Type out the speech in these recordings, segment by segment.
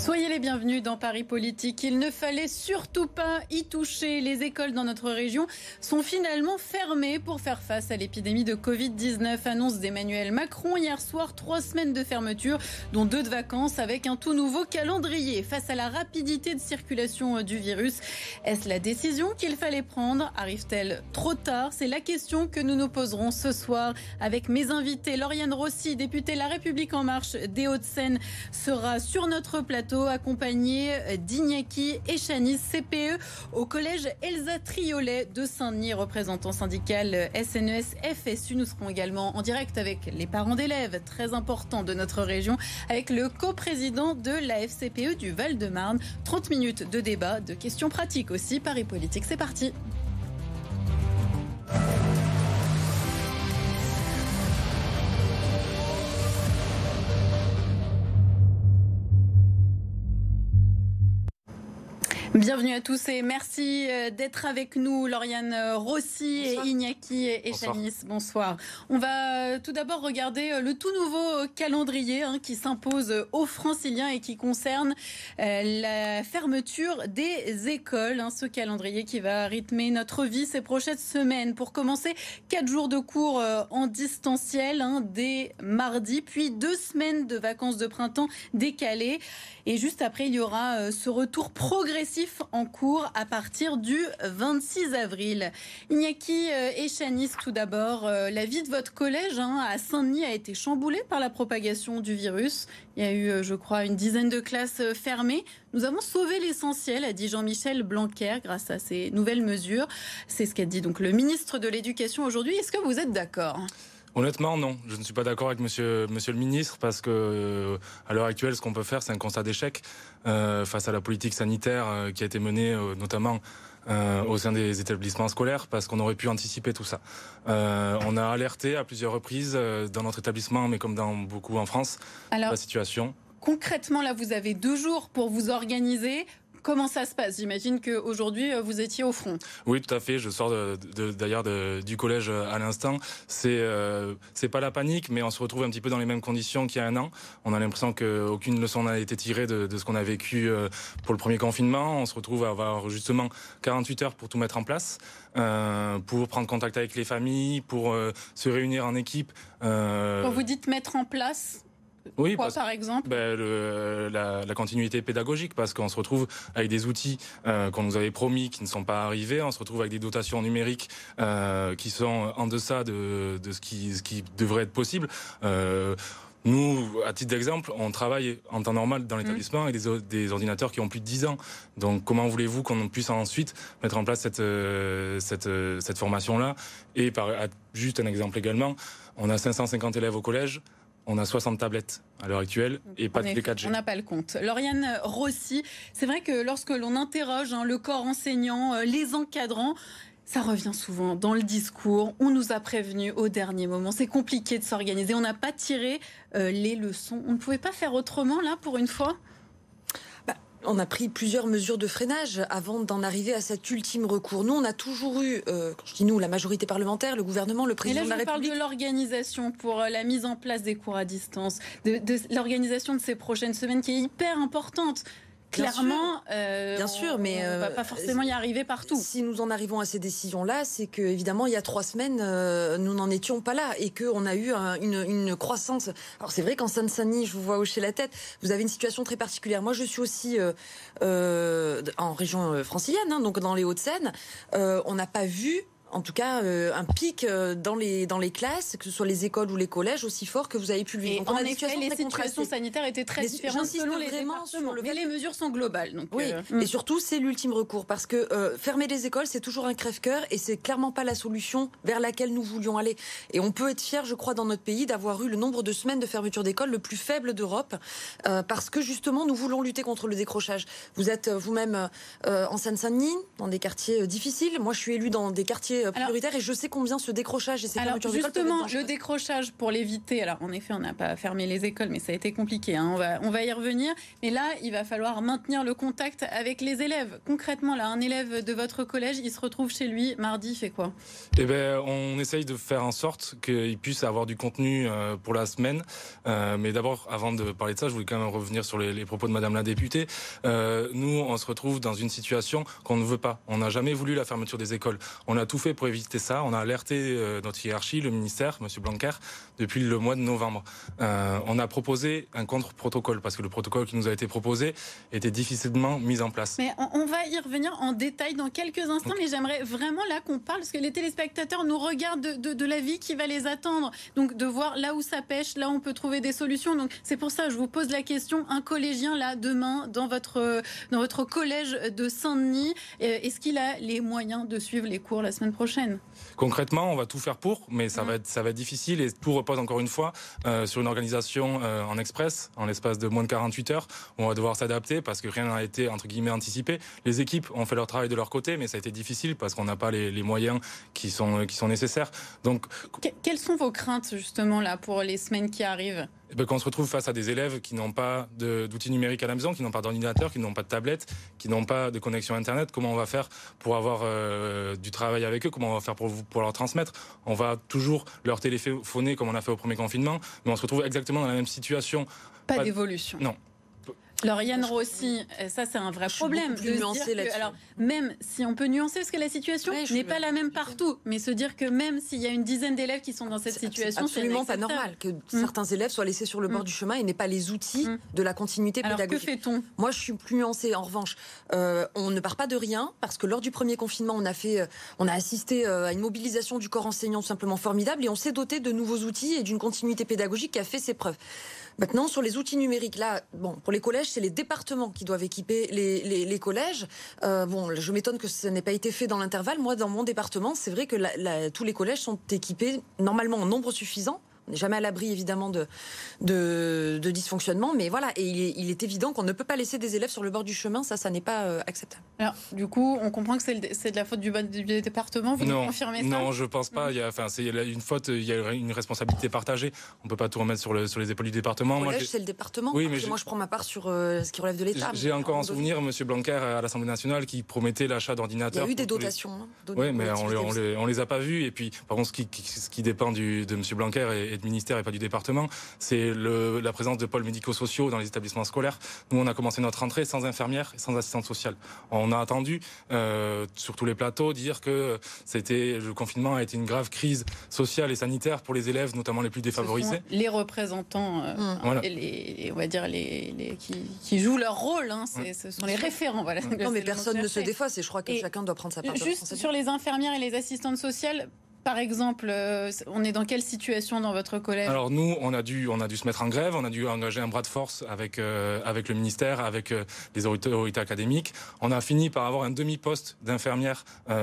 Soyez les bienvenus dans Paris Politique. Il ne fallait surtout pas y toucher. Les écoles dans notre région sont finalement fermées pour faire face à l'épidémie de Covid-19. Annonce d'Emmanuel Macron hier soir. Trois semaines de fermeture, dont deux de vacances, avec un tout nouveau calendrier. Face à la rapidité de circulation du virus, est-ce la décision qu'il fallait prendre? Arrive-t-elle trop tard? C'est la question que nous nous poserons ce soir avec mes invités. Lauriane Rossi, députée La République En Marche des Hauts-de-Seine, sera sur notre plateau accompagné d'Ignaki Echanis, CPE au collège Elsa Triolet de Saint-Denis, représentant syndical SNES FSU. Nous serons également en direct avec les parents d'élèves, très importants de notre région, avec le coprésident de la FCPE du Val-de-Marne. 30 minutes de débat, de questions pratiques aussi. Paris Politique, c'est parti. Bienvenue à tous et merci euh, d'être avec nous, Lauriane euh, Rossi et Iñaki et Chanice. Bonsoir. On va euh, tout d'abord regarder le tout nouveau calendrier hein, qui s'impose aux franciliens et qui concerne la fermeture des écoles. Hein, ce calendrier qui va rythmer notre vie ces prochaines semaines. Pour commencer, quatre jours de cours en distanciel hein, dès mardi, puis deux semaines de vacances de printemps décalées. Et juste après, il y aura ce retour progressif en cours à partir du 26 avril. Iñaki Echanis, tout d'abord, euh, la vie de votre collège hein, à Saint-Denis a été chamboulée par la propagation du virus. Il y a eu, euh, je crois, une dizaine de classes euh, fermées. Nous avons sauvé l'essentiel, a dit Jean-Michel Blanquer, grâce à ces nouvelles mesures. C'est ce qu'a dit donc le ministre de l'Éducation aujourd'hui. Est-ce que vous êtes d'accord? Honnêtement, non. Je ne suis pas d'accord avec monsieur, monsieur le ministre parce que, euh, à l'heure actuelle, ce qu'on peut faire, c'est un constat d'échec euh, face à la politique sanitaire euh, qui a été menée, notamment au sein des établissements scolaires, parce qu'on aurait pu anticiper tout ça. on a alerté à plusieurs reprises dans notre établissement, mais comme dans beaucoup en France, la situation. Concrètement, là, vous avez deux jours pour vous organiser. Comment ça se passe? J'imagine qu'aujourd'hui, euh, vous étiez au front. Oui, tout à fait. Je sors d'ailleurs du collège euh, à l'instant. C'est euh, c'est pas la panique, mais on se retrouve un petit peu dans les mêmes conditions qu'il y a un an. On a l'impression qu'aucune leçon n'a été tirée de, de ce qu'on a vécu pour le premier confinement. On se retrouve à avoir justement 48 heures pour tout mettre en place, euh, pour prendre contact avec les familles, pour se réunir en équipe. Quand vous dites mettre en place, oui, par exemple ben, la, continuité pédagogique, parce qu'on se retrouve avec des outils euh, qu'on nous avait promis qui ne sont pas arrivés, on se retrouve avec des dotations numériques euh, qui sont en deçà de, de ce, qui, ce qui devrait être possible. Euh, nous, à titre d'exemple, on travaille en temps normal dans l'établissement avec des, des, ordinateurs qui ont plus de 10 ans. Donc comment voulez-vous qu'on puisse ensuite mettre en place cette, cette, cette formation-là? Et par, juste un exemple également, on a 550 élèves au collège. On a 60 tablettes à l'heure actuelle et pas de 4G. On n'a pas le compte. Lauriane Rossi, c'est vrai que lorsque l'on interroge hein, le corps enseignant, euh, les encadrants, ça revient souvent dans le discours. On nous a prévenu au dernier moment. C'est compliqué de s'organiser. On n'a pas tiré euh, les leçons. On ne pouvait pas faire autrement là pour une fois? On a pris plusieurs mesures de freinage avant d'en arriver à cet ultime recours. Nous, on a toujours eu, euh, je dis nous, la majorité parlementaire, le gouvernement, le président Et là, je parle de l'organisation pour euh, la mise en place des cours à distance, de l'organisation de ces prochaines semaines qui est hyper importante. Clairement, euh, bien sûr, mais on ne va euh, pas forcément y arriver partout. Si nous en arrivons à ces décisions-là, c'est que évidemment, il y a trois semaines, euh, nous n'en étions pas là et qu'on a eu une, une, croissance. Alors c'est vrai qu'en Seine-Saint-Denis, je vous vois hocher la tête, vous avez une situation très particulière. Moi, je suis aussi en région francilienne, hein, donc dans les Hauts-de-Seine. on n'a pas vu en tout cas euh, un pic euh, dans les dans les classes, que ce soit les écoles ou les collèges, aussi fort que vous avez pu le vivre. En effet, les situations sanitaires étaient très différentes selon les vraiment sur le mais les mesures sont globales. Donc, oui, euh, et surtout c'est l'ultime recours parce que fermer les écoles c'est toujours un crève-cœur et c'est clairement pas la solution vers laquelle nous voulions aller. Et on peut être fier, je crois, dans notre pays d'avoir eu le nombre de semaines de fermeture d'école le plus faible d'Europe parce que justement nous voulons lutter contre le décrochage. Vous êtes vous-même en Seine-Saint-Denis, dans des quartiers difficiles. Moi, je suis élue dans des quartiers sujet prioritaire et je sais combien ce décrochage et ces alors, justement, le décrochage pour l'éviter. Alors, en effet, on n'a pas fermé les écoles, mais ça a été compliqué. Hein, on, va, on va y revenir. Mais là, il va falloir maintenir le contact avec les élèves. Concrètement, là, un élève de votre collège, il se retrouve chez lui mardi, il fait quoi? Eh ben, on essaye de faire en sorte qu'il puisse avoir du contenu euh, pour la semaine. Euh, mais d'abord, avant de parler de ça, je voulais quand même revenir sur les, propos de Madame la députée. Euh, nous, on se retrouve dans une situation qu'on ne veut pas. On n'a jamais voulu la fermeture des écoles. On a tout fait pour éviter ça. On a alerté notre hiérarchie, le ministère, Monsieur Blanquer, depuis le mois de novembre. on a proposé un contre-protocole parce que le protocole qui nous a été proposé était difficilement mis en place. Mais on, va y revenir en détail dans quelques instants, mais j'aimerais vraiment là qu'on parle, parce que les téléspectateurs nous regardent de, de, la vie qui va les attendre. Donc de voir là où ça pêche, là où on peut trouver des solutions. Donc c'est pour ça que je vous pose la question. Un collégien là demain dans votre, dans votre collège de Saint-Denis, euh, est-ce qu'il a les moyens de suivre les cours la semaine prochaine? Concrètement, on va tout faire pour, mais ça, mmh. va, être, ça va être difficile et tout repose encore une fois euh, sur une organisation euh, en express, en l'espace de moins de 48 heures. On va devoir s'adapter parce que rien n'a été entre guillemets anticipé. Les équipes ont fait leur travail de leur côté, mais ça a été difficile parce qu'on n'a pas les, les, moyens qui sont, qui sont nécessaires. Donc, quelles sont vos craintes justement là pour les semaines qui arrivent? Qu'on se retrouve face à des élèves qui n'ont pas d'outils numériques à la maison, qui n'ont pas d'ordinateur, qui n'ont pas de tablette, qui n'ont pas de connexion Internet. Comment on va faire pour avoir euh, du travail avec eux? Comment on va faire pour, pour leur transmettre? On va toujours leur téléphoner comme on a fait au premier confinement, mais on se retrouve exactement dans la même situation. Pas d'évolution. Non. Lauriane Rossi, euh, ça c'est un vrai problème. De que, alors, même si on peut nuancer, parce que la situation n'est pas la même partout, mais se dire que même s'il y a une dizaine d'élèves qui sont dans cette situation, c'est absolument pas normal que mm. certains élèves soient laissés sur le bord mm. du chemin et n'aient pas les outils mm. de la continuité pédagogique. Alors que fait-on? Moi, je suis plus nuancée. En revanche, euh, on ne part pas de rien parce que lors du premier confinement, on a fait, euh, on a assisté à une mobilisation du corps enseignant tout simplement formidable et on s'est doté de nouveaux outils et d'une continuité pédagogique qui a fait ses preuves. Maintenant, sur les outils numériques, là, bon, pour les collèges, c'est les départements qui doivent équiper les, collèges. Euh, bon, je m'étonne que ça n'ait pas été fait dans l'intervalle. Moi, dans mon département, c'est vrai que tous les collèges sont équipés normalement en nombre suffisant n'est jamais à l'abri évidemment de, de, de, dysfonctionnement, mais voilà, et il est, évident qu'on ne peut pas laisser des élèves sur le bord du chemin, ça, ça n'est pas euh, acceptable. Alors, du coup, on comprend que c'est de la faute du, du département, vous non, confirmez ça? Non, je pense pas. Il y a, enfin, c'est une faute, il y a une responsabilité partagée. On peut pas tout remettre sur, le, sur les épaules du département. Le c'est le département. Oui, mais moi, je prends ma part sur euh, ce qui relève de l'État. J'ai encore en souvenir M. Blanquer à l'Assemblée nationale qui promettait l'achat d'ordinateurs. Il y a eu des dotations. Hein, oui, mais on les, on, les, a pas vus. Et puis, par contre, ce qui, ce qui dépend du, de M. Blanquer et, et du ministère et pas du département, c'est la présence de pôles médico-sociaux dans les établissements scolaires. Nous, on a commencé notre rentrée sans infirmière et sans assistante sociale. On a attendu euh, sur tous les plateaux dire que c'était le confinement a été une grave crise sociale et sanitaire pour les élèves, notamment les plus défavorisés. les représentants, euh, mmh. les, on va dire les, qui, jouent leur rôle. Hein, mmh. Ce sont les référents. Voilà. Non, mais personne ne se défausse et je crois que chacun doit prendre sa part. Juste sur les infirmières et les assistantes sociales, par exemple, euh, on est dans quelle situation dans votre collège Alors nous, on a dû, se mettre en grève, on a dû engager un bras de force avec euh, le ministère, avec euh, les autorités académiques. On a fini par avoir un demi-poste d'infirmière à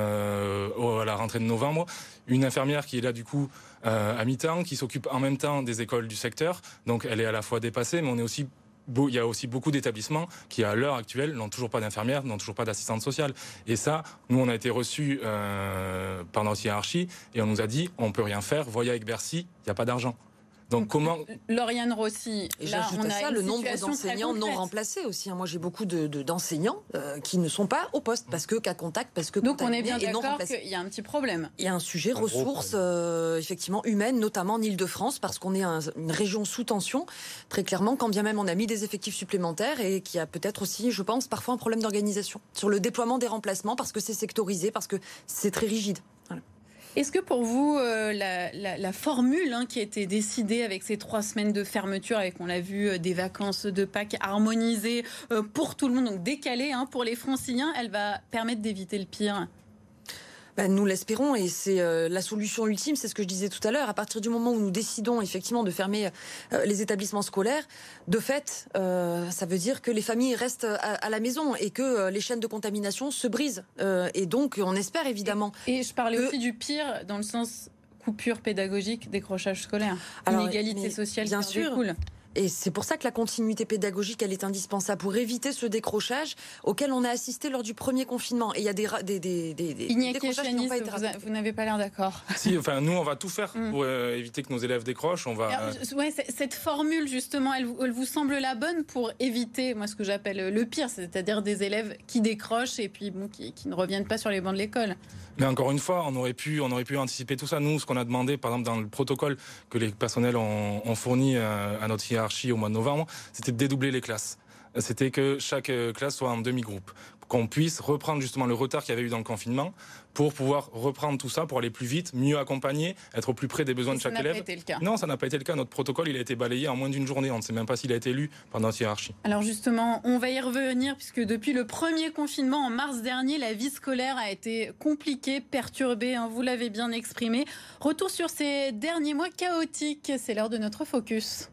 la rentrée de novembre, une infirmière qui est là du coup à mi-temps, qui s'occupe en même temps des écoles du secteur. Donc elle est à la fois dépassée, mais on est aussi il y a aussi beaucoup d'établissements qui, à l'heure actuelle, n'ont toujours pas d'infirmière, n'ont toujours pas d'assistante sociale. Et ça, nous, on a été reçus euh, par notre hiérarchie et on nous a dit, on peut rien faire, voyez avec Bercy, il n'y a pas d'argent. Donc, comment Lauriane Rossi, là, on a ça le nombre d'enseignants non remplacés aussi. Hein. Moi, j'ai beaucoup de d'enseignants euh, qui ne sont pas au poste parce que cas contact, parce que donc on est bien d'accord qu'il y a un petit problème. Il y a un sujet ressources euh, effectivement humaines, notamment en Île-de-France, parce qu'on est une région sous tension très clairement. Quand bien même on a mis des effectifs supplémentaires et qui a peut-être aussi, je pense, parfois un problème d'organisation sur le déploiement des remplacements parce que c'est sectorisé, parce que c'est très rigide. Est-ce que pour vous, euh, la, formule hein, qui a été décidée avec ces trois semaines de fermeture, avec, on l'a vu, euh, des vacances de Pâques harmonisées euh, pour tout le monde, donc décalées hein, pour les franciliens, elle va permettre d'éviter le pire? Bah, nous l'espérons et c'est euh, la solution ultime, c'est ce que je disais tout à l'heure. À partir du moment où nous décidons effectivement de fermer euh, les établissements scolaires, de fait, euh, ça veut dire que les familles restent à, la maison et que les chaînes de contamination se brisent. et donc, on espère évidemment. Et, je parlais aussi du pire dans le sens coupure pédagogique, décrochage scolaire, inégalité sociale bien sûr. Et c'est pour ça que la continuité pédagogique, elle est indispensable pour éviter ce décrochage auquel on a assisté lors du premier confinement. Et il y a des, des, des, des, décrochages qui n'ont pas été vous, vous n'avez pas l'air d'accord. Si, enfin, nous, on va tout faire mm. pour euh, éviter que nos élèves décrochent. On va. ouais, cette formule, justement, elle, elle, vous semble la bonne pour éviter, moi, ce que j'appelle le pire, c'est-à-dire des élèves qui décrochent et puis bon, qui, qui ne reviennent pas sur les bancs de l'école. Mais encore une fois, on aurait pu, on aurait pu anticiper tout ça. Nous, ce qu'on a demandé, par exemple, dans le protocole que les personnels ont, ont fourni euh, à notre hiérarchie au mois de novembre, c'était de dédoubler les classes c'était que chaque euh, classe soit en demi-groupe qu'on puisse reprendre justement le retard qu'il y avait eu dans le confinement pour pouvoir reprendre tout ça, pour aller plus vite, mieux accompagner, être au plus près des besoins de chaque élève. Ça n'a pas été le cas. Non, ça n'a pas été le cas. Notre protocole, il a été balayé en moins d'une journée. On ne sait même pas s'il a été lu pendant notre hiérarchie. Alors justement, on va y revenir puisque depuis le premier confinement en mars dernier, la vie scolaire a été compliquée, perturbée. Hein, vous l'avez bien exprimé. Retour sur ces derniers mois chaotiques. C'est l'heure de notre focus.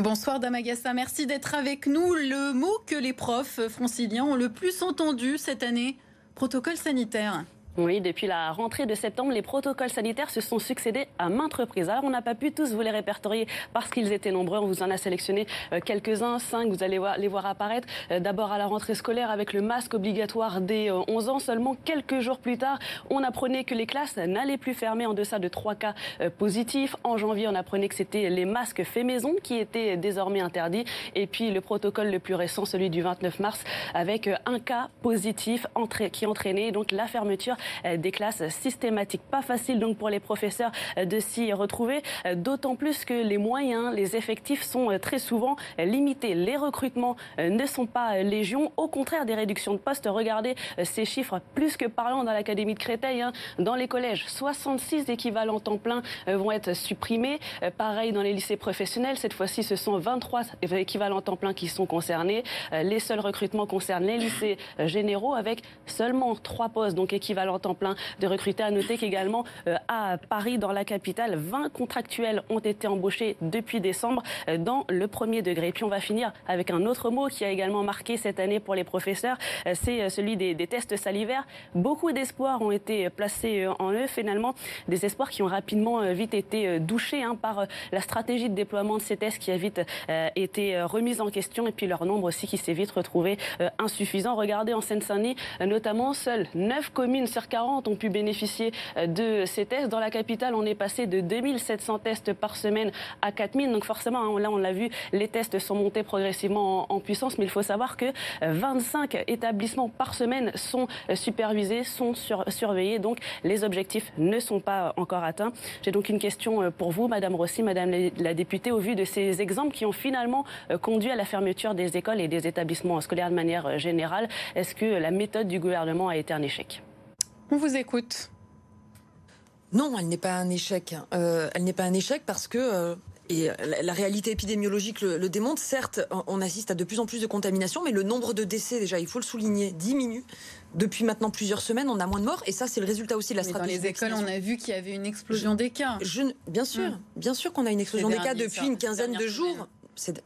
Bonsoir Damagassa, merci d'être avec nous. Le mot que les profs franciliens ont le plus entendu cette année, protocole sanitaire. Oui, depuis la rentrée de septembre, les protocoles sanitaires se sont succédés à maintes reprises. Alors, on n'a pas pu tous vous les répertorier parce qu'ils étaient nombreux. On vous en a sélectionné euh, quelques-uns, cinq, vous allez les voir apparaître. Euh, d'abord à la rentrée scolaire avec le masque obligatoire dès 11 euh, ans. Seulement quelques jours plus tard, on apprenait que les classes n'allaient plus fermer en deçà de trois cas positifs. En janvier, on apprenait que c'était les masques faits maison qui étaient désormais interdits. Et puis le protocole le plus récent, celui du 29 mars, avec un cas positif qui entraînait donc la fermeture des classes systématiques. Pas facile donc pour les professeurs euh, de s'y retrouver, euh, d'autant plus que les moyens, les effectifs sont très souvent limités. Les recrutements ne sont pas légion, au contraire des réductions de postes. Regardez ces chiffres plus que parlants dans l'Académie de Créteil. Hein. Dans les collèges, 66 équivalents temps plein vont être supprimés. Pareil dans les lycées professionnels, cette fois-ci ce sont 23 équivalents temps plein qui sont concernés. Les seuls recrutements concernent les lycées généraux avec seulement 3 postes donc équivalents temps plein de recruter. À noter qu'également euh, à Paris, dans la capitale, 20 contractuels ont été embauchés depuis décembre euh, dans le premier degré. Et puis on va finir avec un autre mot qui a également marqué cette année pour les professeurs, euh, c'est celui des, tests salivaires. Beaucoup d'espoirs ont été placés en eux, finalement, des espoirs qui ont rapidement vite été douchés hein, par la stratégie de déploiement de ces tests qui a vite été remise en question et puis leur nombre aussi qui s'est vite retrouvé insuffisant. Regardez en Seine-Saint-Denis, notamment, seules 9 communes sur 40 ont pu bénéficier euh, de ces tests. Dans la capitale, on est passé de 2700 tests par semaine à 4000. Donc forcément, hein, là, on l'a vu, les tests sont montés progressivement en, puissance. Mais il faut savoir que 25 euh, établissements par semaine sont euh, supervisés, sont surveillés. Donc les objectifs ne sont pas encore atteints. J'ai donc une question pour vous, Madame Rossi, Madame la députée, au vu de ces exemples qui ont finalement conduit à la fermeture des écoles et des établissements scolaires de manière générale. Est-ce que la méthode du gouvernement a été un échec? On vous écoute. Non, elle n'est pas un échec. Euh, elle n'est pas un échec parce que euh, et la, réalité épidémiologique le, démontre. Certes, on assiste à de plus en plus de contaminations, mais le nombre de décès, déjà, il faut le souligner, diminue. Depuis maintenant plusieurs semaines, on a moins de morts, et ça, c'est le résultat aussi de la stratégie. Dans les écoles, on a vu qu'il y avait une explosion des cas. bien sûr, hum. bien sûr qu'on a une explosion des cas depuis une quinzaine de jours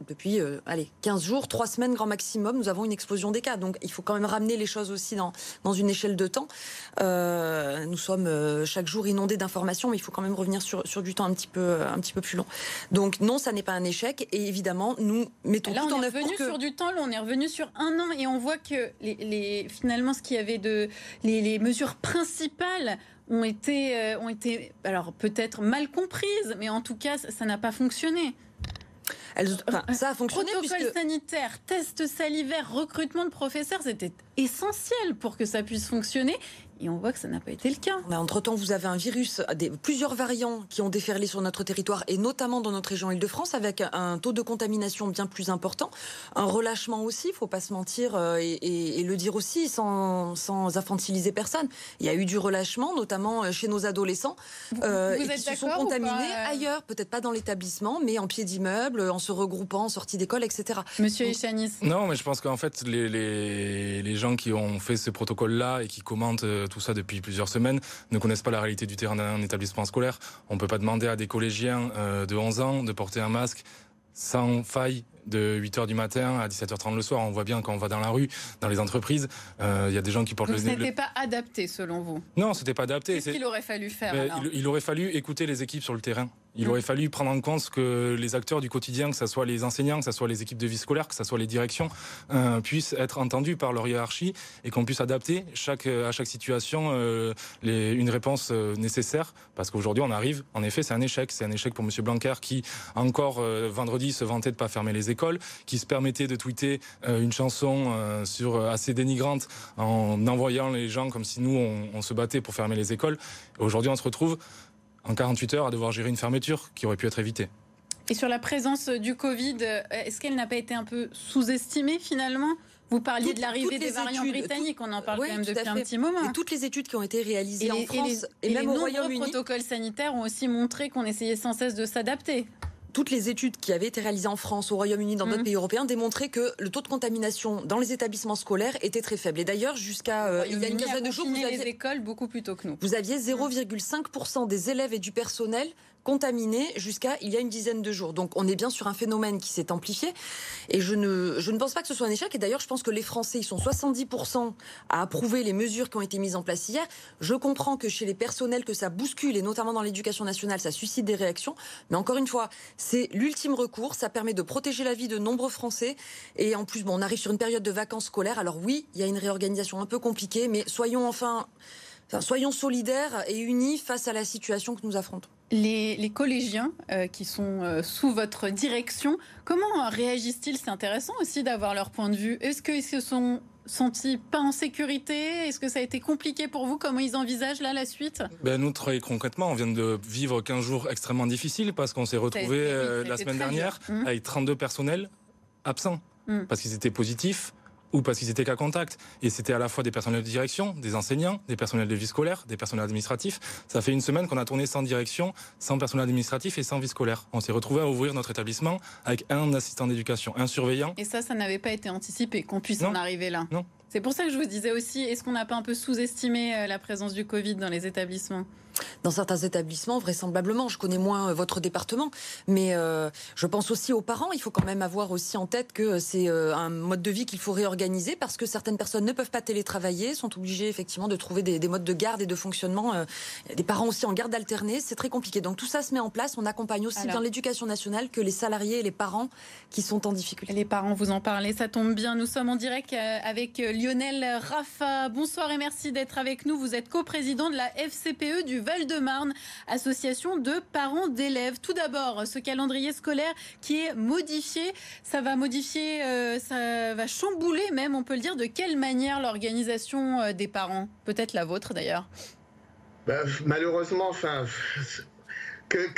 depuis euh, allez, 15 jours, 3 semaines grand maximum, nous avons une explosion des cas. Donc il faut quand même ramener les choses aussi dans, dans une échelle de temps. Euh, nous sommes euh, chaque jour inondés d'informations, mais il faut quand même revenir sur, sur du temps un petit, peu, un petit peu plus long. Donc non, ça n'est pas un échec. Et évidemment, nous mettons là, tout en œuvre. On est revenu sur du temps, là, on est revenu sur un an et on voit que les, les finalement ce qu'il y avait de... Les, les mesures principales ont été, ont été alors peut-être mal comprises, mais en tout cas, ça n'a pas fonctionné ça a fonctionné. Protocole sanitaire, test salivaire, recrutement de professeurs, c'était essentiel pour que ça puisse fonctionner. Et on voit que ça n'a pas été le cas. Mais entre-temps, vous avez un virus, des, plusieurs variants qui ont déferlé sur notre territoire, et notamment dans notre région Île-de-France, avec un taux de contamination bien plus important. Un relâchement aussi, il faut pas se mentir euh, et, le dire aussi sans, sans infantiliser personne. Il y a eu du relâchement, notamment euh, chez nos adolescents, euh, qui se sont contaminés ailleurs, peut-être pas dans l'établissement, mais en pied d'immeuble, en se regroupant, en sortie d'école, etc. Monsieur Echanis. Non, mais je pense qu'en fait, les, les, les gens qui ont fait ce protocole-là et qui commentent tout ça depuis plusieurs semaines, ne connaissent pas la réalité du terrain d'un établissement scolaire. On ne peut pas demander à des collégiens euh, de 11 ans de porter un masque sans faille de 8h du matin à 17h30 le soir. On voit bien quand on va dans la rue, dans les entreprises, il y a des gens qui portent Donc, le... Ce n'était pas adapté selon vous? Non, c'était pas adapté. Qu'est-ce qu'il aurait fallu faire il, il aurait fallu écouter les équipes sur le terrain. Il aurait fallu prendre en compte que les acteurs du quotidien, que ce soit les enseignants, que ce soit les équipes de vie scolaire, que ce soit les directions, euh, puissent être entendus par leur hiérarchie et qu'on puisse adapter chaque, à chaque situation euh, les, une réponse euh, nécessaire. Parce qu'aujourd'hui, on arrive, en effet, c'est un échec. C'est un échec pour M. Blanquer qui, encore euh, vendredi, se vantait de pas fermer les écoles, qui se permettait de tweeter euh, une chanson sur assez dénigrante en envoyant les gens comme si nous, on, on se battait pour fermer les écoles. Aujourd'hui, on se retrouve en 48 heures à devoir gérer une fermeture qui aurait pu être évitée. Et sur la présence du Covid, est-ce qu'elle n'a pas été un peu sous-estimée finalement? Vous parliez de l'arrivée des variants britanniques, on en parle quand même depuis un petit moment. Et toutes les études qui ont été réalisées en France et, même au Royaume-Uni. Les protocoles sanitaires ont aussi montré qu'on essayait sans cesse de s'adapter toutes les études qui avaient été réalisées en France, au Royaume-Uni, dans d'autres mhm. pays européens, démontraient que le taux de contamination dans les établissements scolaires était très faible. Et d'ailleurs, jusqu'à euh, il y a une quinzaine de jours, vous aviez les écoles beaucoup plus tôt que nous. Vous aviez 0,5% des élèves et du personnel contaminés jusqu'à il y a une dizaine de jours. Donc on est bien sur un phénomène qui s'est amplifié. Et je ne, je ne pense pas que ce soit un échec. Et d'ailleurs, je pense que les Français, ils sont 70% à approuver les mesures qui ont été mises en place hier. Je comprends que chez les personnels, que ça bouscule, et notamment dans l'éducation nationale, ça suscite des réactions. Mais encore une fois, c'est l'ultime recours. Ça permet de protéger la vie de nombreux Français. Et en plus, bon, on arrive sur une période de vacances scolaires. Alors oui, il y a une réorganisation un peu compliquée, mais soyons enfin... Enfin, soyons solidaires et unis face à la situation que nous affrontons. Les, collégiens euh, qui sont euh, sous votre direction, comment réagissent-ils? C'est intéressant aussi d'avoir leur point de vue. Est-ce qu'ils se sont sentis pas en sécurité? Est-ce que ça a été compliqué pour vous? Comment ils envisagent là la suite? Ben, Nous, très concrètement, on vient de vivre 15 jours extrêmement difficiles parce qu'on s'est retrouvé euh, la semaine dernière mmh. avec 32 personnels absents mmh. parce qu'ils étaient positifs ou parce qu'ils étaient qu'à contact. Et c'était à la fois des personnels de direction, des enseignants, des personnels de vie scolaire, des personnels administratifs. Ça fait une semaine qu'on a tourné sans direction, sans personnel administratif et sans vie scolaire. On s'est retrouvé à ouvrir notre établissement avec un assistant d'éducation, un surveillant. Et ça, ça n'avait pas été anticipé qu'on puisse en arriver là. Non. C'est pour ça que je vous disais aussi, est-ce qu'on n'a pas un peu sous-estimé euh, la présence du Covid dans les établissements? Dans certains établissements, vraisemblablement. Je connais moins euh, votre département, mais euh, je pense aussi aux parents. Il faut quand même avoir aussi en tête que c'est euh, un mode de vie qu'il faut réorganiser parce que certaines personnes ne peuvent pas télétravailler, sont obligées effectivement de trouver des, modes de garde et de fonctionnement. des parents aussi en garde alternée, c'est très compliqué. Donc tout ça se met en place. On accompagne aussi bien l'éducation nationale que les salariés et les parents qui sont en difficulté. Les parents, vous en parlez, ça tombe bien. Nous sommes en direct avec Lionel Rafa. Bonsoir et merci d'être avec nous. Vous êtes coprésident de la FCPE du Val-de-Marne, association de parents d'élèves. Tout d'abord, ce calendrier scolaire qui est modifié, ça va modifier, euh, ça va chambouler même, on peut le dire, de quelle manière l'organisation euh, des parents Peut-être la vôtre d'ailleurs. Bah, malheureusement, enfin. Que,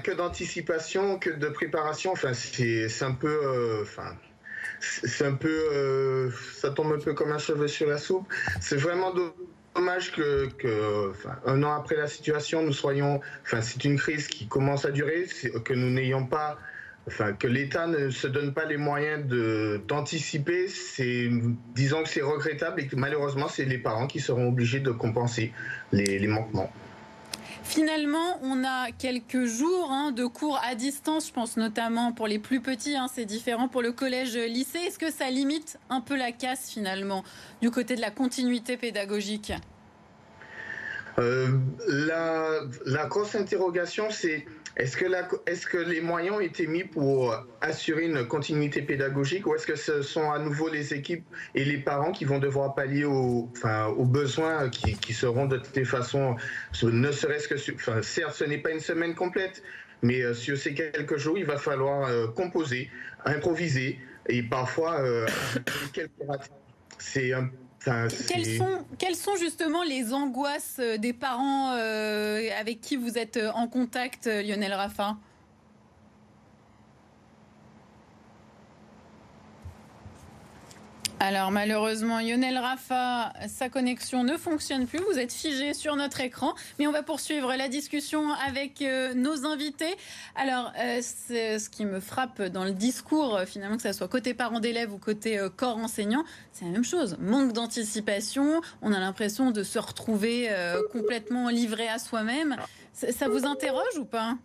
que d'anticipation, que de préparation, enfin, c'est un peu, euh, enfin, c'est un peu, ça tombe un peu comme un cheveu sur la soupe. C'est vraiment dommage que, an après la situation, nous soyons. Enfin, c'est une crise qui commence à durer, que nous n'ayons pas. Enfin, que l'État ne se donne pas les moyens d'anticiper, c'est, disons que c'est regrettable et que malheureusement, c'est les parents qui seront obligés de compenser les manquements. Finalement, on a quelques jours hein, de cours à distance, je pense notamment pour les plus petits, hein, c'est différent pour le collège-lycée. Est-ce que ça limite un peu la casse finalement du côté de la continuité pédagogique? Euh, la grosse interrogation, c'est est-ce que, les moyens ont été mis pour assurer une continuité pédagogique ou est-ce que ce sont à nouveau les équipes et les parents qui vont devoir pallier aux, besoins qui, seront de toutes les façons, ne serait-ce que, enfin, certes, ce n'est pas une semaine complète, mais euh, sur ces quelques jours, il va falloir euh, composer, improviser et parfois euh, c'est un quelles, sont, quelles sont justement les angoisses euh, des parents euh, avec qui vous êtes euh, en contact, Lionel Raffin? Alors malheureusement, Lionel Rafa, sa connexion ne fonctionne plus. Vous êtes figé sur notre écran, mais on va poursuivre la discussion avec euh, nos invités. Alors, euh, ce qui me frappe dans le discours, euh, finalement, que ce soit côté parents d'élèves ou côté corps enseignant, c'est la même chose. Manque d'anticipation. On a l'impression de se retrouver complètement livré à soi-même. Ça vous interroge ou pas?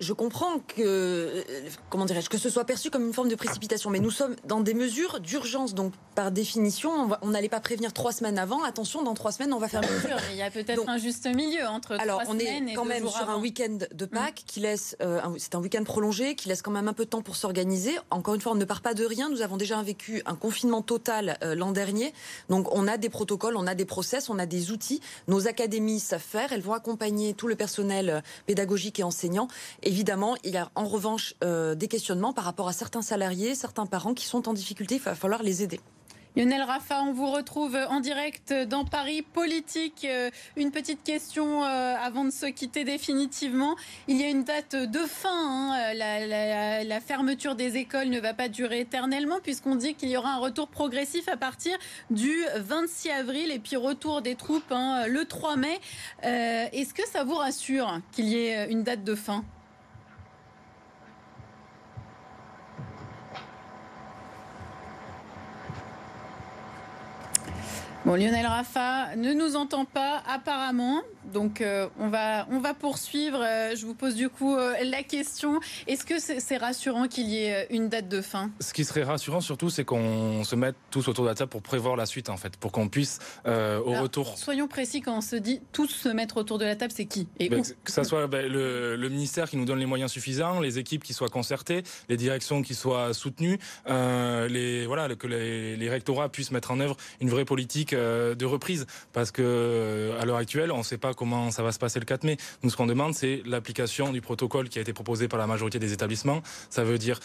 Je comprends que, euh, comment dirais-je, que ce soit perçu comme une forme de précipitation, mais nous sommes dans des mesures d'urgence, donc par définition, on n'allait pas prévenir trois semaines avant. Attention, dans trois semaines, on va faire. Il y a peut-être un juste milieu entre alors, trois semaines on est quand même sur un week-end de mm. Pâques qui laisse, euh, c'est un week-end prolongé, qui laisse quand même un peu de temps pour s'organiser. Encore une fois, on ne part pas de rien. Nous avons déjà vécu un confinement total euh, l'an dernier, donc on a des protocoles, on a des process, on a des outils. Nos académies savent faire. Elles vont accompagner tout le personnel pédagogique et enseignant. Évidemment, il y a en revanche euh, des questionnements par rapport à certains salariés, certains parents qui sont en difficulté. Il va falloir les aider. Lionel Rafa, on vous retrouve en direct dans Paris Politique. Euh, une petite question euh, avant de se quitter définitivement. Il y a une date de fin. Hein. La, fermeture des écoles ne va pas durer éternellement puisqu'on dit qu'il y aura un retour progressif à partir du 26 avril et puis retour des troupes hein, le 3 mai. Est-ce que ça vous rassure qu'il y ait une date de fin? Bon, Lionel Rafa ne nous entend pas apparemment. Donc euh, on, va, on va poursuivre. Euh, je vous pose du coup euh, la question. Est-ce que c'est rassurant qu'il y ait une date de fin? Ce qui serait rassurant surtout, c'est qu'on se mette tous autour de la table pour prévoir la suite en fait, pour qu'on puisse au retour. Soyons précis quand on se dit tous se mettre autour de la table, c'est qui? Et ben, Que ce soit ben, le, ministère qui nous donne les moyens suffisants, les équipes qui soient concertées, les directions qui soient soutenues, les, voilà, que les, les, rectorats puissent mettre en œuvre une vraie politique de reprise. Parce que à l'heure actuelle, on ne sait pas comment ça va se passer le 4 mai. Nous, ce qu'on demande, c'est l'application du protocole qui a été proposé par la majorité des établissements. Ça veut dire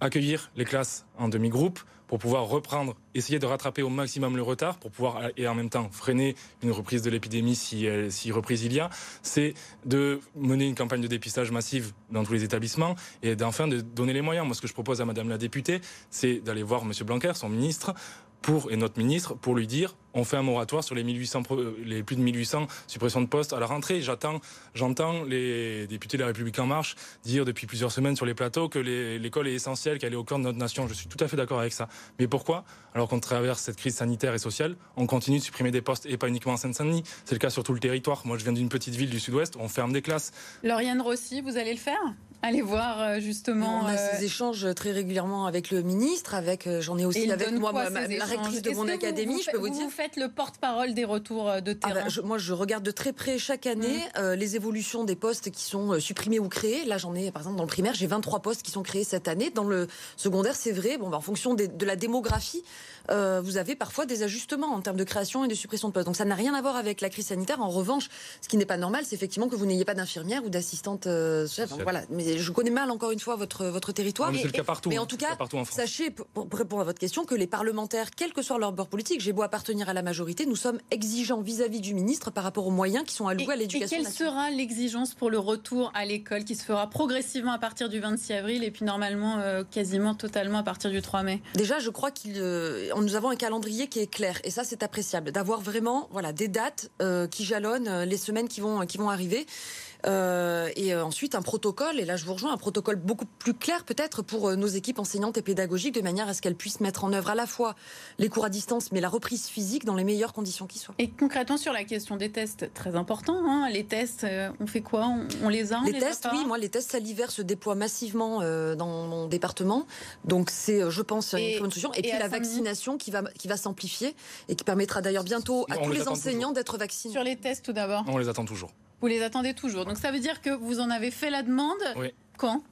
accueillir les classes en demi-groupe pour pouvoir reprendre, essayer de rattraper au maximum le retard pour pouvoir et en même temps freiner une reprise de l'épidémie si, si reprise il y a, c'est de mener une campagne de dépistage massive dans tous les établissements et d'enfin de donner les moyens. Moi, ce que je propose à Madame la députée, c'est d'aller voir Monsieur Blanquer, son ministre, pour, et notre ministre pour lui dire on fait un moratoire sur les, 1800, les plus de 1800 suppressions de postes à la rentrée. J'attends, j'entends les députés de la République en marche dire depuis plusieurs semaines sur les plateaux que l'école est essentielle, qu'elle est au cœur de notre nation. Je suis tout à fait d'accord avec ça. Mais pourquoi, alors qu'on traverse cette crise sanitaire et sociale, on continue de supprimer des postes et pas uniquement en Seine-Saint-Denis C'est le cas sur tout le territoire. Moi, je viens d'une petite ville du Sud-Ouest, on ferme des classes. Lauriane Rossi, vous allez le faire? Allez voir euh, justement. On a ces euh, échanges très régulièrement avec le ministre, avec euh, j'en ai aussi avec moi la rectrice de mon académie. je peux vous, dire. Faites le porte-parole des retours de ah bah, terrain? moi, je regarde de très près chaque année mmh. les évolutions des postes qui sont supprimés ou créés. Là, j'en ai par exemple dans le primaire, j'ai 23 postes qui sont créés cette année. Dans le secondaire, c'est vrai. Bon, bah, en fonction de la démographie, vous avez parfois des ajustements en termes de création et de suppression de postes. Donc ça n'a rien à voir avec la crise sanitaire. En revanche, ce qui n'est pas normal, c'est effectivement que vous n'ayez pas d'infirmière ou d'assistante chef. voilà. Mais je connais mal encore une fois votre votre territoire. mais, le partout, mais en tout cas, sachez pour, répondre à votre question que les parlementaires, quel que soit leur bord politique, j'ai beau appartenir à la majorité, nous sommes exigeants vis-à-vis du ministre par rapport aux moyens qui sont alloués à l'éducation. Et quelle sera l'exigence pour le retour à l'école qui se fera progressivement à partir du 26 avril et puis normalement euh, quasiment totalement à partir du 3 mai? Déjà, je crois qu'il euh, nous avons un calendrier qui est clair et ça c'est appréciable d'avoir vraiment voilà des dates euh, qui jalonnent les semaines qui vont qui vont arriver. Euh, et euh, ensuite un protocole, et là je vous rejoins, un protocole beaucoup plus clair peut-être pour euh, nos équipes enseignantes et pédagogiques, de manière à ce qu'elles puissent mettre en œuvre à la fois les cours à distance, mais la reprise physique dans les meilleures conditions qui soient. Et concrètement sur la question des tests, très important, hein, les tests, on fait quoi? On, les a Les, tests, oui, moi les tests salivaires se déploient massivement dans mon département, donc c'est, je pense, une bonne solution. Et, puis la vaccination qui va, qui va s'amplifier et qui permettra d'ailleurs bientôt à tous les enseignants d'être vaccinés. Sur les tests tout d'abord On les attend toujours. Vous les attendez toujours. Donc ça veut dire que vous en avez fait la demande oui. quand?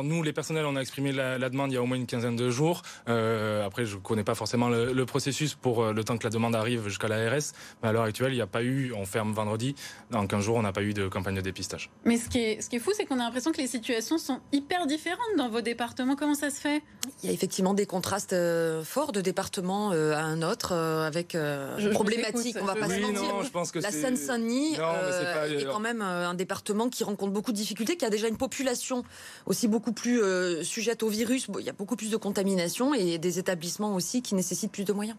Alors nous, les personnels, on a exprimé la, demande il y a au moins une quinzaine de jours. Euh, après, je ne connais pas forcément le, processus pour euh, le temps que la demande arrive jusqu'à l'ARS. Mais à l'heure actuelle, il n'y a pas eu, on ferme vendredi, dans 15 jours, on n'a pas eu de campagne de dépistage. Mais ce qui est, ce qui est fou, c'est qu'on a l'impression que les situations sont hyper différentes dans vos départements. Comment ça se fait? Il y a effectivement des contrastes forts de département à un autre, avec problématiques, on va pas se mentir. je pense que la Seine-Saint-Denis est quand même un département qui rencontre beaucoup de difficultés, qui a déjà une population aussi beaucoup plus euh, sujette au virus. Il y a beaucoup plus de contamination et des établissements aussi qui nécessitent plus de moyens.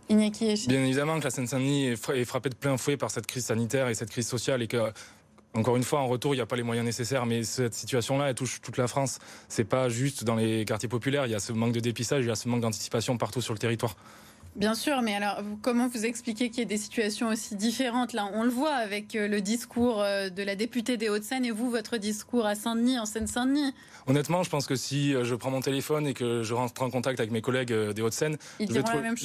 Bien évidemment que la Seine-Saint-Denis est frappée de plein fouet par cette crise sanitaire et cette crise sociale et que encore une fois, en retour, il n'y a pas les moyens nécessaires, mais cette situation-là, elle touche toute la France. C'est pas juste dans les quartiers populaires. Il y a ce manque de dépistage, il y a ce manque d'anticipation partout sur le territoire. Bien sûr, mais alors comment vous expliquez qu'il y ait des situations aussi différentes? Là, on le voit avec euh, le discours euh, de la députée des Hauts-de-Seine et vous, votre discours à Saint-Denis, en Seine-Saint-Denis. Honnêtement, je pense que si euh, je prends mon téléphone et que je rentre en contact avec mes collègues des Hauts-de-Seine, je,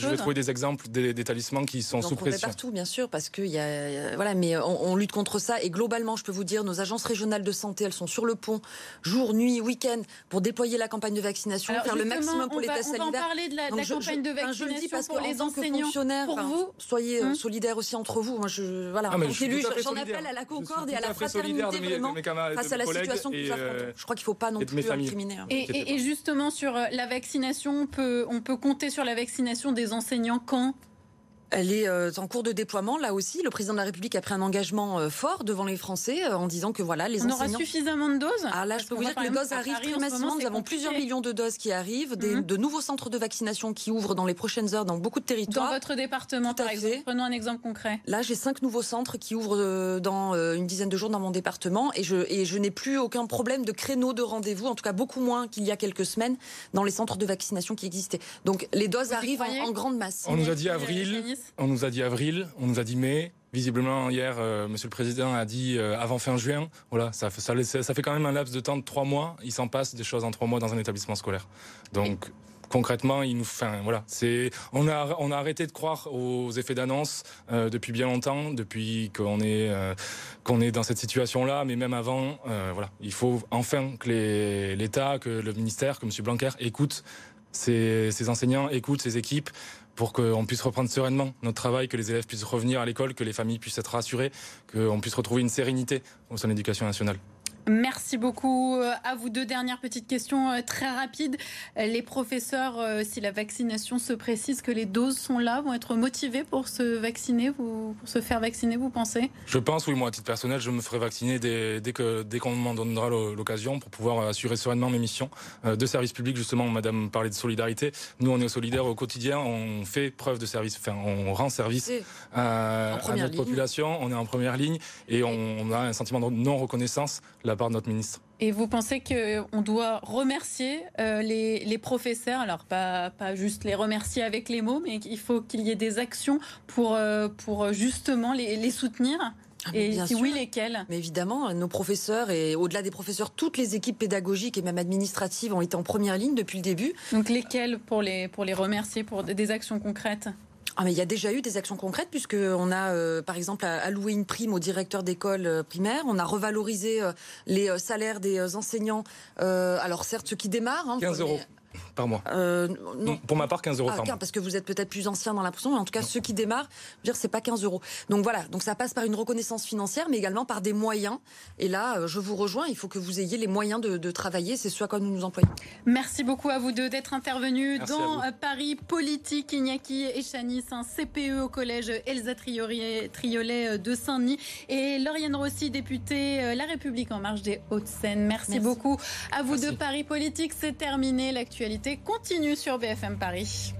vais trouver des exemples d'établissements qui sont sous pression. partout, bien sûr, parce qu'il y a, voilà, mais on, lutte contre ça et globalement, je peux vous dire, nos agences régionales de santé, elles sont sur le pont, jour, nuit, week-end, pour déployer la campagne de vaccination, faire le maximum pour les tests On va en parler de la, campagne de vaccination pour les enseignants. Pour vous, soyez euh, hum. solidaires aussi entre vous. Moi, je, voilà, ah, j'en appelle à la concorde et à la fraternité vraiment face à la situation que nous affrontons. Je crois qu'il ne faut pas non plus incriminer. Hein. Et, justement, sur euh, la vaccination, on peut, on peut compter sur la vaccination des enseignants quand? Elle est euh, en cours de déploiement là aussi. Le président de la République a pris un engagement euh, fort devant les Français euh, en disant que voilà les On enseignants. aura suffisamment de doses. Ah là, je peux vous dire que les doses arrivent très massivement. Nous avons plusieurs millions de doses qui arrivent, des, mhm. de nouveaux centres de vaccination qui ouvrent dans les prochaines heures dans beaucoup de territoires. Dans votre département, par exemple. Prenons un exemple concret. Là, j'ai cinq nouveaux centres qui ouvrent dans une dizaine de jours dans mon département et je et je n'ai plus aucun problème de créneau de rendez-vous, en tout cas beaucoup moins qu'il y a quelques semaines dans les centres de vaccination qui existaient. Donc les doses arrivent en, en, grande masse. On nous a dit avril. On nous a dit avril on nous a dit mai. Visiblement, hier, euh, Monsieur le Président a dit euh, avant fin juin. Voilà, ça, fait quand même un laps de temps de trois mois. Il s'en passe des choses en trois mois dans un établissement scolaire. Donc, concrètement, il nous, enfin, voilà, on a, on a arrêté de croire aux effets d'annonce euh, depuis bien longtemps, depuis qu'on est, qu'on est dans cette situation-là, mais même avant, voilà, il faut enfin que l'État, que le ministère, que Monsieur Blanquer écoute ces, ces enseignants, écoute ces équipes pour qu'on puisse reprendre sereinement notre travail, que les élèves puissent revenir à l'école, que les familles puissent être rassurées, qu'on puisse retrouver une sérénité au sein de l'éducation nationale. Merci beaucoup. Euh, à vous deux dernières petites questions euh, très rapides. Euh, les professeurs, si la vaccination se précise, que les doses sont là, vont être motivés pour se vacciner, vous, pour se faire vacciner, vous pensez? Je pense, oui. Moi, à titre personnel, je me ferai vacciner dès, dès que dès qu'on m'en donnera l'occasion pour pouvoir assurer sereinement mes missions de service public. Justement, Madame parlait de solidarité. Nous, on est solidaires au quotidien. On fait preuve de service. Enfin, on rend service à, notre population. On est en première ligne et on, on a un sentiment de non reconnaissance part notre ministre. Et vous pensez qu'on doit remercier euh, les, professeurs, alors pas, pas juste les remercier avec les mots, mais qu'il faut qu'il y ait des actions pour, euh, pour justement les, soutenir ah, et si oui, lesquelles Mais évidemment, nos professeurs et au-delà des professeurs, toutes les équipes pédagogiques et même administratives ont été en première ligne depuis le début. Donc lesquelles pour les, pour les remercier pour des actions concrètes? Ah, mais il y a déjà eu des actions concrètes puisqu'on a, euh, par exemple, alloué une prime au directeur d'école euh, primaire. On a revalorisé euh, les salaires des enseignants. alors certes, ceux qui démarrent. Hein, 15 euros par mois euh, non. Pour ma part, 15 euros ah, par mois. Parce que vous êtes peut-être plus ancien dans la mais en tout cas, ceux qui démarrent, je veux dire, c'est pas 15 euros. Donc voilà, donc ça passe par une reconnaissance financière, mais également par des moyens. Et là, euh, je vous rejoins, il faut que vous ayez les moyens de, travailler, c'est ce à quoi nous nous employons. Merci beaucoup à vous deux d'être intervenus dans Paris Politique. Iñaki et Chanis, un CPE au collège Elsa Triolet euh, de Saint-Denis et Lauriane Rossi, députée La République en marche des Hauts-de-Seine. Merci, beaucoup à vous deux. Paris Politique, c'est terminé. Continue sur BFM Paris.